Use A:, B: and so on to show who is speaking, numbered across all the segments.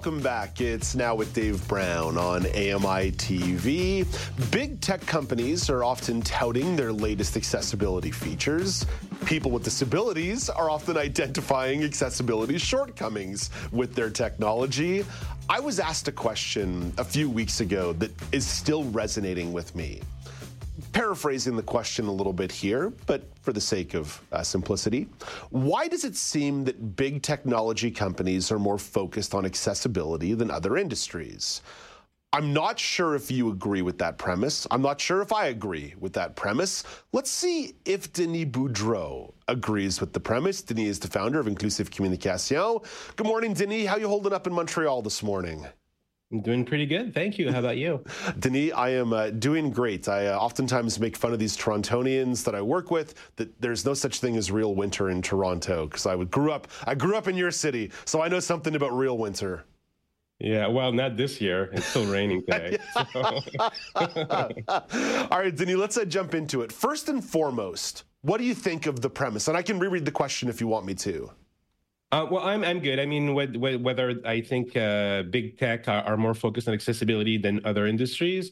A: Welcome back. It's now with Dave Brown on AMI TV. Big tech companies are often touting their latest accessibility features. People with disabilities are often identifying accessibility shortcomings with their technology. I was asked a question a few weeks ago that is still resonating with me paraphrasing the question a little bit here, but for the sake of uh, simplicity, why does it seem that big technology companies are more focused on accessibility than other industries? I'm not sure if you agree with that premise. I'm not sure if I agree with that premise. Let's see if Denis Boudreau agrees with the premise. Denis is the founder of Inclusive Communication. Good morning, Denis. How you holding up in Montreal this morning?
B: I'm doing pretty good. Thank you. How about you?
A: Denis, I am uh, doing great. I uh, oftentimes make fun of these Torontonians that I work with that there's no such thing as real winter in Toronto because I would, grew up I grew up in your city, so I know something about real winter.
B: Yeah, well, not this year. It's still raining today.
A: All right, Denis, let's uh, jump into it. First and foremost, what do you think of the premise? And I can reread the question if you want me to.
B: Uh, well, I'm I'm good. I mean, whether I think uh, big tech are, are, more focused on accessibility than other industries,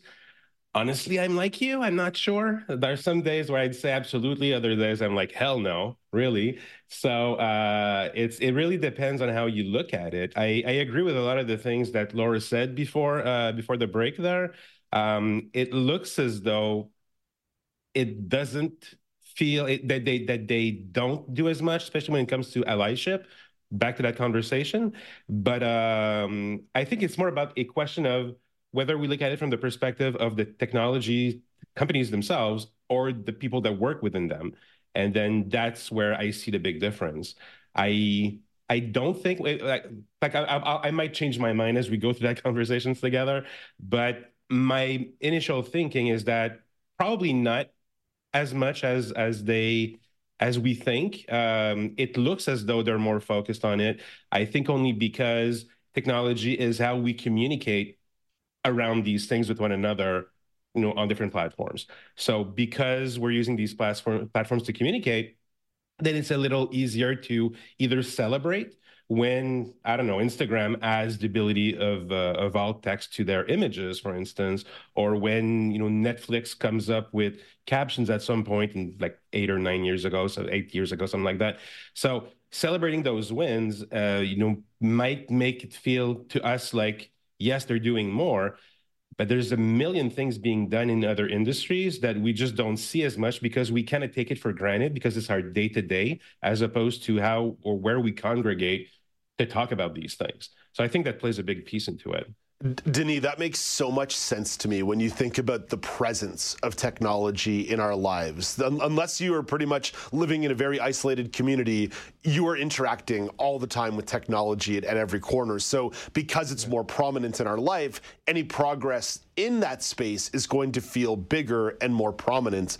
B: honestly, I'm like you. I'm not sure. There are some days where I'd say absolutely. Other days I'm like hell no, really. So uh, it's it really depends on how you look at it. I, I agree with a lot of the things that Laura said before uh, before the break. There, um, it looks as though it doesn't feel it, that they that they don't do as much, especially when it comes to allyship back to that conversation. But um, I think it's more about a question of whether we look at it from the perspective of the technology companies themselves or the people that work within them. And then that's where I see the big difference. I I don't think like like I, I, I might change my mind as we go through that conversations together, but my initial thinking is that probably not as much as as they as we think. Um, it looks as though they're more focused on it. I think only because technology is how we communicate around these things with one another, you know, on different platforms. So because we're using these platform, platforms to communicate, then it's a little easier to either celebrate when I don't know Instagram adds the ability of uh, of alt text to their images, for instance, or when you know Netflix comes up with captions at some point in like eight or nine years ago, so eight years ago, something like that. So celebrating those wins, uh, you know, might make it feel to us like yes, they're doing more. But there's a million things being done in other industries that we just don't see as much because we kind of take it for granted because it's our day to day, as opposed to how or where we congregate to talk about these things. So I think that plays a big piece into it.
A: Denis, that makes so much sense to me when you think about the presence of technology in our lives. Unless you are pretty much living in a very isolated community, you are interacting all the time with technology at, at every corner. So, because it's more prominent in our life, any progress in that space is going to feel bigger and more prominent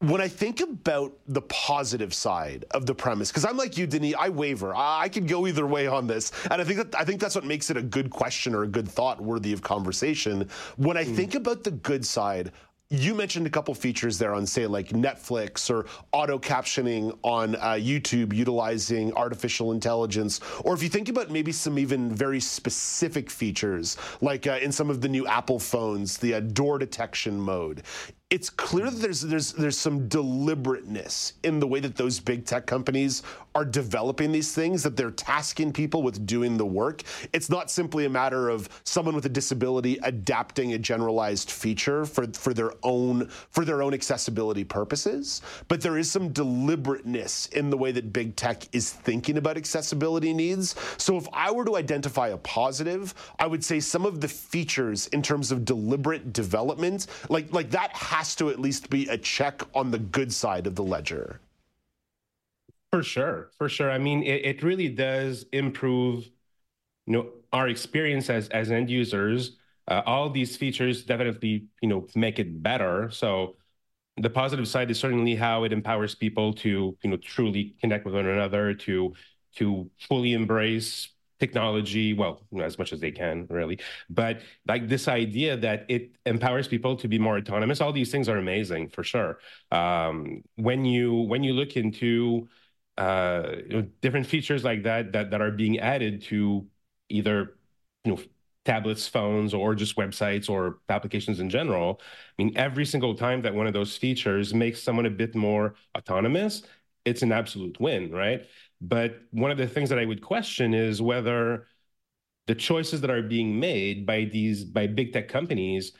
A: when I think about the positive side of the premise, because I'm like you, Denis, I waver. I, I could go either way on this, and I think that I think that's what makes it a good question or a good thought worthy of conversation. When I mm. think about the good side, you mentioned a couple features there on, say, like Netflix or auto captioning on uh, YouTube utilizing artificial intelligence. Or if you think about maybe some even very specific features, like uh, in some of the new Apple phones, the uh, door detection mode it's clear that there's there's there's some deliberateness in the way that those big tech companies are developing these things that they're tasking people with doing the work it's not simply a matter of someone with a disability adapting a generalized feature for for their own for their own accessibility purposes but there is some deliberateness in the way that big tech is thinking about accessibility needs so if i were to identify a positive i would say some of the features in terms of deliberate development like like that has to at least be a check on the good side of the ledger.
B: For sure, for sure. I mean, it, it really does improve, you know, our experience as as end users Uh, all these features definitely, you know, make it better. So the positive side is certainly how it empowers people to, you know, truly connect with one another, to to fully embrace technology well as much as they can really but like this idea that it empowers people to be more autonomous all these things are amazing for sure um, when you when you look into uh, you know, different features like that that that are being added to either you know tablets, phones, or just websites or applications in general. I mean, every single time that one of those features makes someone a bit more autonomous, it's an absolute win, right? But one of the things that I would question is whether the choices that are being made by these by big tech companies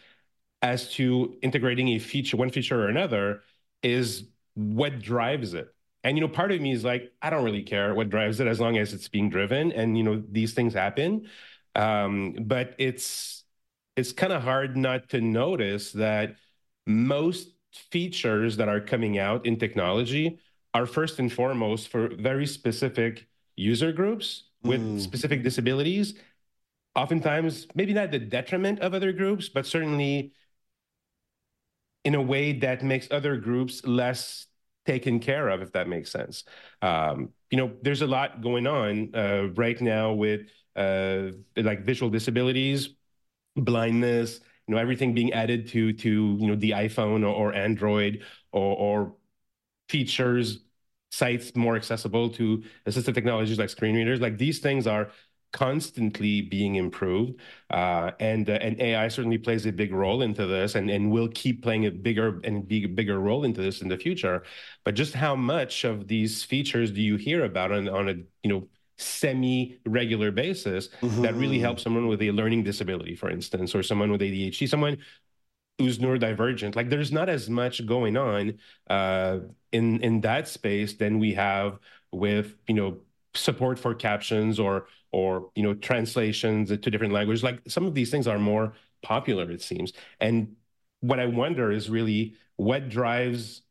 B: as to integrating a feature, one feature or another, is what drives it. And you know, part of me is like, I don't really care what drives it as long as it's being driven, and you know, these things happen. Um, but it's it's kind of hard not to notice that most features that are coming out in technology are first and foremost for very specific user groups with mm. specific disabilities oftentimes maybe not the detriment of other groups but certainly in a way that makes other groups less taken care of if that makes sense um, you know there's a lot going on uh, right now with uh, like visual disabilities, blindness, you know, everything being added to to you know the iPhone or, or Android or, or features, sites more accessible to assistive technologies like screen readers. Like these things are constantly being improved, uh, and uh, and AI certainly plays a big role into this, and and will keep playing a bigger and big, bigger role into this in the future. But just how much of these features do you hear about on on a you know semi-regular basis mm-hmm. that really helps someone with a learning disability, for instance, or someone with ADHD, someone who's neurodivergent. Like there's not as much going on uh, in in that space than we have with you know support for captions or or you know translations to different languages. Like some of these things are more popular, it seems. And what I wonder is really what drives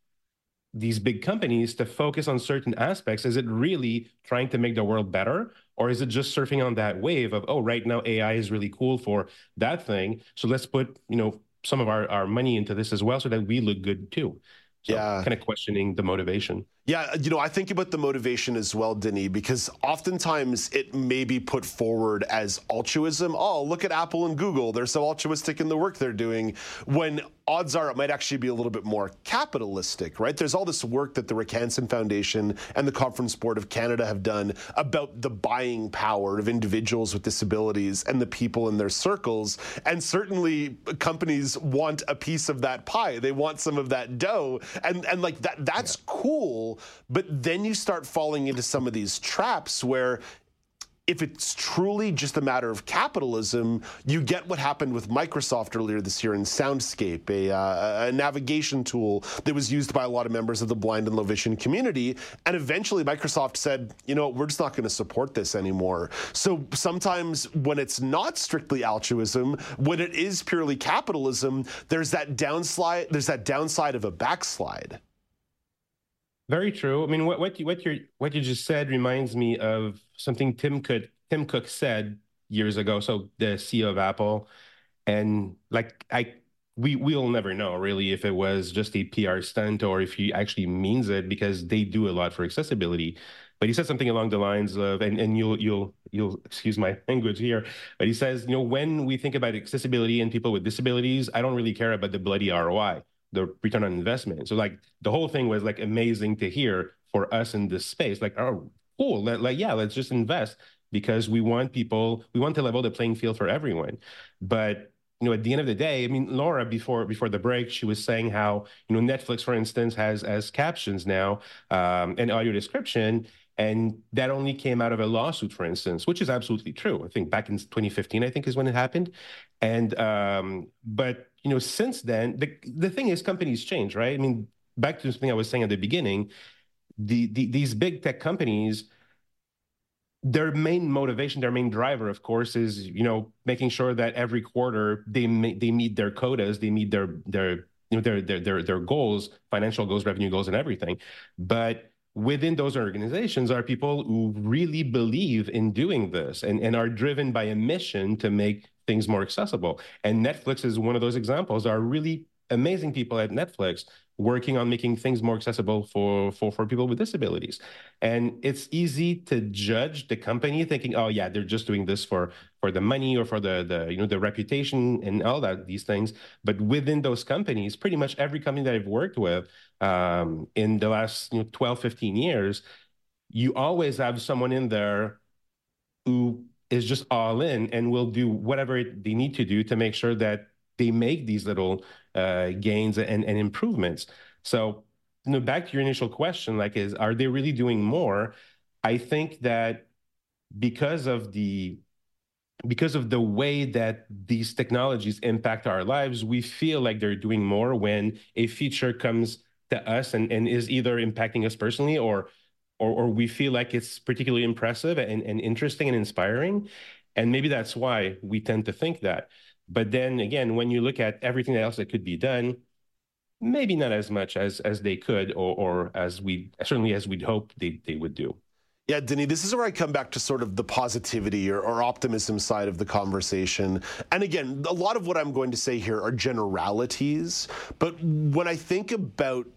B: these big companies to focus on certain aspects? Is it really trying to make the world better? Or is it just surfing on that wave of, oh, right now AI is really cool for that thing. So let's put, you know, some of our, our money into this as well so that we look good too. So yeah. kind of questioning the motivation.
A: Yeah, uh, you know, I think about the motivation as well, Denis, because oftentimes it may be put forward as altruism. Oh, look at Apple and Google. They're so altruistic in the work they're doing. When odds are it might actually be a little bit more capitalistic, right? There's all this work that the Rick Hansen Foundation and the Conference Board of Canada have done about the buying power of individuals with disabilities and the people in their circles. And certainly companies want a piece of that pie. They want some of that dough. And and like that that's yeah. cool but then you start falling into some of these traps where if it's truly just a matter of capitalism, you get what happened with Microsoft earlier this year in Soundscape, a, uh, a, navigation tool that was used by a lot of members of the blind and low vision community. And eventually Microsoft said, you know, we're just not going to support this anymore. So sometimes when it's not strictly altruism, when it is purely capitalism, there's that there's that downside of a backslide.
B: Very true. I mean, what what you what you what you just said reminds me of something Tim Cook Tim Cook said years ago. So the CEO of Apple, and like I we we'll never know really if it was just a PR stunt or if he actually means it because they do a lot for accessibility. But he said something along the lines of, and, and you'll you'll you'll excuse my language here, but he says, you know, when we think about accessibility and people with disabilities, I don't really care about the bloody ROI the return on investment. So like the whole thing was like amazing to hear for us in this space. Like, oh, cool. Let, like, yeah, let's just invest because we want people, we want to level the playing field for everyone. But you know, at the end of the day, I mean, Laura before before the break, she was saying how you know Netflix, for instance, has as captions now um, and audio description, and that only came out of a lawsuit, for instance, which is absolutely true. I think back in 2015, I think is when it happened, and um, but you know, since then, the the thing is, companies change, right? I mean, back to something I was saying at the beginning, the, the these big tech companies, their main motivation, their main driver, of course, is you know making sure that every quarter they they meet their quotas, they meet their their you know their their their their goals, financial goals, revenue goals, and everything. But within those organizations are people who really believe in doing this and, and are driven by a mission to make things more accessible. And Netflix is one of those examples. There are really amazing people at Netflix working on making things more accessible for, for, for people with disabilities. And it's easy to judge the company thinking, oh yeah, they're just doing this for, for the money or for the, the, you know, the reputation and all that, these things. But within those companies, pretty much every company that I've worked with um, in the last you know, 12, 15 years, you always have someone in there who is just all in and will do whatever they need to do to make sure that they make these little uh, gains and, and improvements. So, you know, back to your initial question, like, is are they really doing more? I think that because of the because of the way that these technologies impact our lives, we feel like they're doing more when a feature comes to us and, and is either impacting us personally or or, or we feel like it's particularly impressive and, and interesting and inspiring. And maybe that's why we tend to think that. But then again, when you look at everything else that could be done, maybe not as much as as they could or or as we certainly as we'd hope they, they would do.
A: Yeah, Denis, this is where I come back to sort of the positivity or, or, optimism side of the conversation. And again, a lot of what I'm going to say here are generalities. But when I think about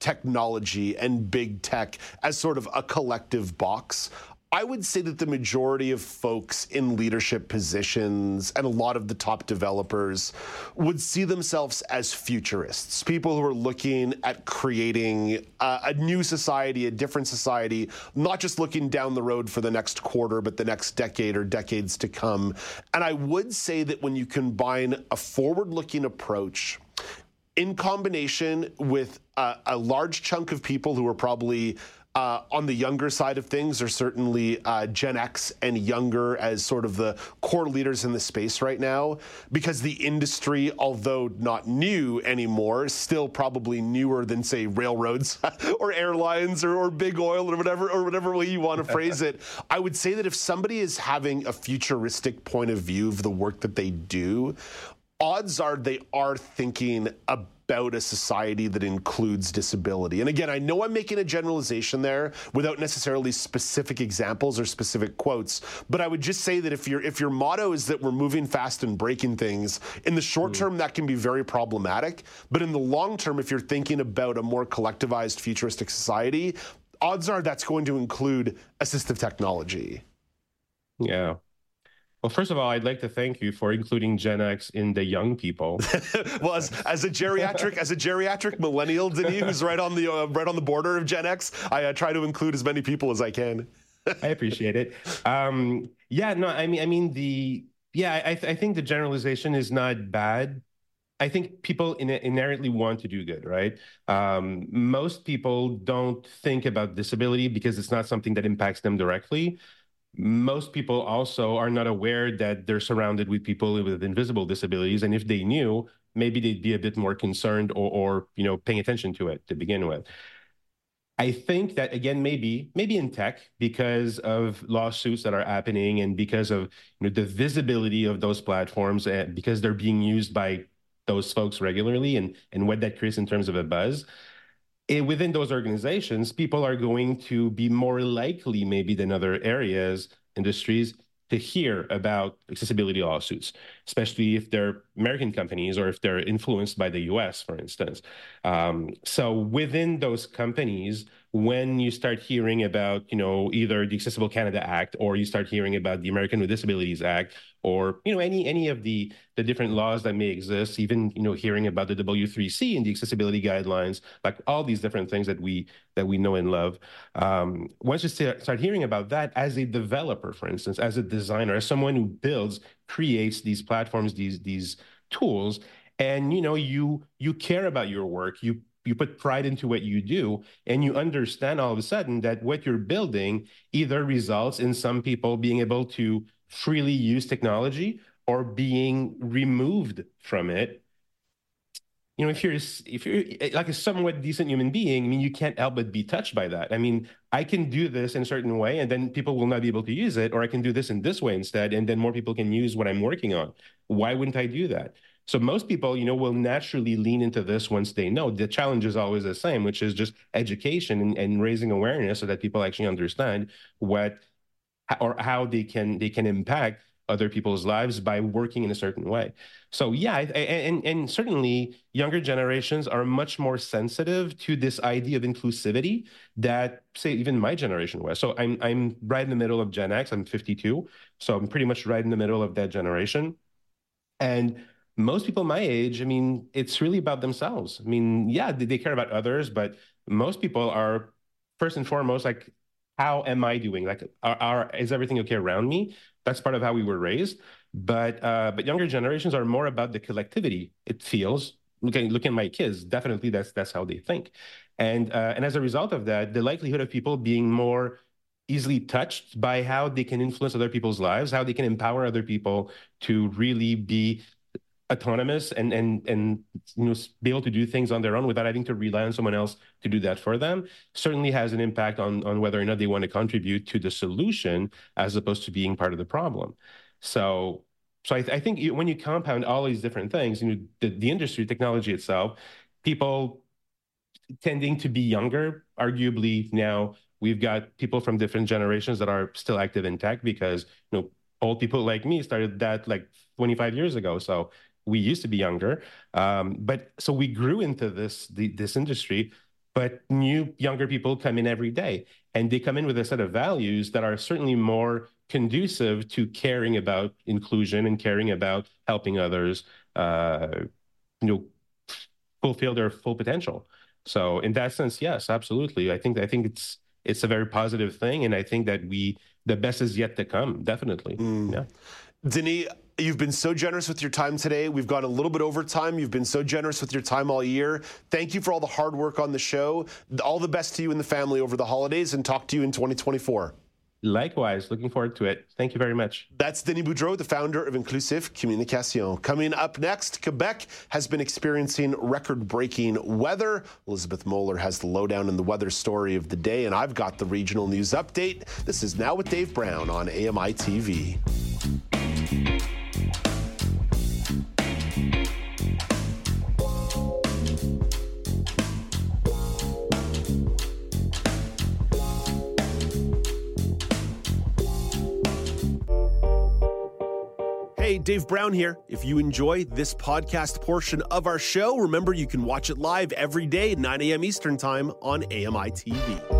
A: technology and big tech as sort of a collective box, I would say that the majority of folks in leadership positions and a lot of the top developers would see themselves as futurists, people who are looking at creating a, a, new society, a different society, not just looking down the road for the next quarter, but the next decade or decades to come. And I would say that when you combine a forward looking approach, in combination with a, a large chunk of people who are probably uh, on the younger side of things are certainly uh, Gen X and younger as sort of the core leaders in the space right now, because the industry, although not new anymore, is still probably newer than say railroads or airlines or, or big oil or whatever or whatever way you want to phrase it. I would say that if somebody is having a futuristic point of view of the work that they do, odds are they are thinking about a society that includes disability. And again, I know I'm making a generalization there without necessarily specific examples or specific quotes, but I would just say that if your if your motto is that we're moving fast and breaking things, in the short hmm. term that can be very problematic, but in the long term if you're thinking about a more collectivized futuristic society, odds are that's going to include assistive technology.
B: Yeah. Well, first of all, I'd like to thank you for including Gen X in the young people.
A: well, as, as, a geriatric as a geriatric millennial, Denis, who's right on the uh, right on the border of Gen X, I uh, try to include as many people as I can.
B: I appreciate it. Um, yeah, no, I mean, I mean the yeah, I, I think the generalization is not bad. I think people in, inherently want to do good, right? Um, most people don't think about disability because it's not something that impacts them directly most people also are not aware that they're surrounded with people with invisible disabilities and if they knew maybe they'd be a bit more concerned or, or you know paying attention to it to begin with. I think that again maybe maybe in tech because of lawsuits that are happening and because of you know the visibility of those platforms and because they're being used by those folks regularly and and what that creates in terms of a buzz Within those organizations, people are going to be more likely, maybe than other areas, industries, to hear about accessibility lawsuits, especially if they're American companies or if they're influenced by the US, for instance. Um, so within those companies, when you start hearing about, you know, either the Accessible Canada Act or you start hearing about the American with Disabilities Act or, you know, any any of the the different laws that may exist, even, you know, hearing about the W3C and the accessibility guidelines, like all these different things that we that we know and love. Um, once you start hearing about that as a developer, for instance, as a designer, as someone who builds, creates these platforms, these these tools, and you know, you you care about your work, you you put pride into what you do and you understand all of a sudden that what you're building either results in some people being able to freely use technology or being removed from it. You know if you're if you're eh, like a somewhat decent human being i mean you can't help but be touched by that. I mean i can do this in a certain way and then people will not be able to use it or i can do this in this way instead and then more people can use what i'm working on. Why wouldn't i do that so most people, you know, will naturally lean into this once they know. The challenge is always the same, which is just education and, and raising awareness so that people actually understand what or how they can they can impact other people's lives by working in a certain way. So yeah, and and certainly younger generations are much more sensitive to this idea of inclusivity that say even my generation was. So I'm I'm right in the middle of Gen X. I'm 52, so I'm pretty much right in the middle of that generation, and most people my age, I mean, it's really about themselves. I mean, yeah, they care about others, but most people are first and foremost like how am I doing? Like, are, are, is everything okay around me? That's part of how we were raised. But uh, but younger generations are more about the collectivity. It feels. Looking looking at my kids, definitely that's that's how they think, and uh, and as a result of that, the likelihood of people being more easily touched by how they can influence other people's lives, how they can empower other people to really be autonomous and and and you know be able to do things on their own without having to rely on someone else to do that for them certainly has an impact on on whether or not they want to contribute to the solution as opposed to being part of the problem. So so I, I think you, when you compound all these different things you know the, the industry technology itself people tending to be younger arguably now we've got people from different generations that are still active in tech because you know old people like me started that like 25 years ago. So we used to be younger um, but so we grew into this the, this industry but new younger people come in every day and they come in with a set of values that are certainly more conducive to caring about inclusion and caring about helping others uh, you know fulfill their full potential. So in that sense yes absolutely. I think i think it's it's a very positive thing and i think that we the best is yet to come definitely. Mm. yeah
A: Denis, You've been so generous with your time today. We've gone a little bit over time. You've been so generous with your time all year. Thank you for all the hard work on the show. All the best to you and the family over the holidays and talk to you in 2024.
B: Likewise, looking forward to it. Thank you very much.
A: That's Denis Boudreau, the founder of Inclusive Communication. Coming up next, Quebec has been experiencing record breaking weather. Elizabeth Moeller has the lowdown in the weather story of the day, and I've got the regional news update. This is Now with Dave Brown on AMI TV. Hey, Dave Brown here. If you enjoy this podcast portion of our show, remember you can watch it live every day at 9 a.m. Eastern Time on AMI TV.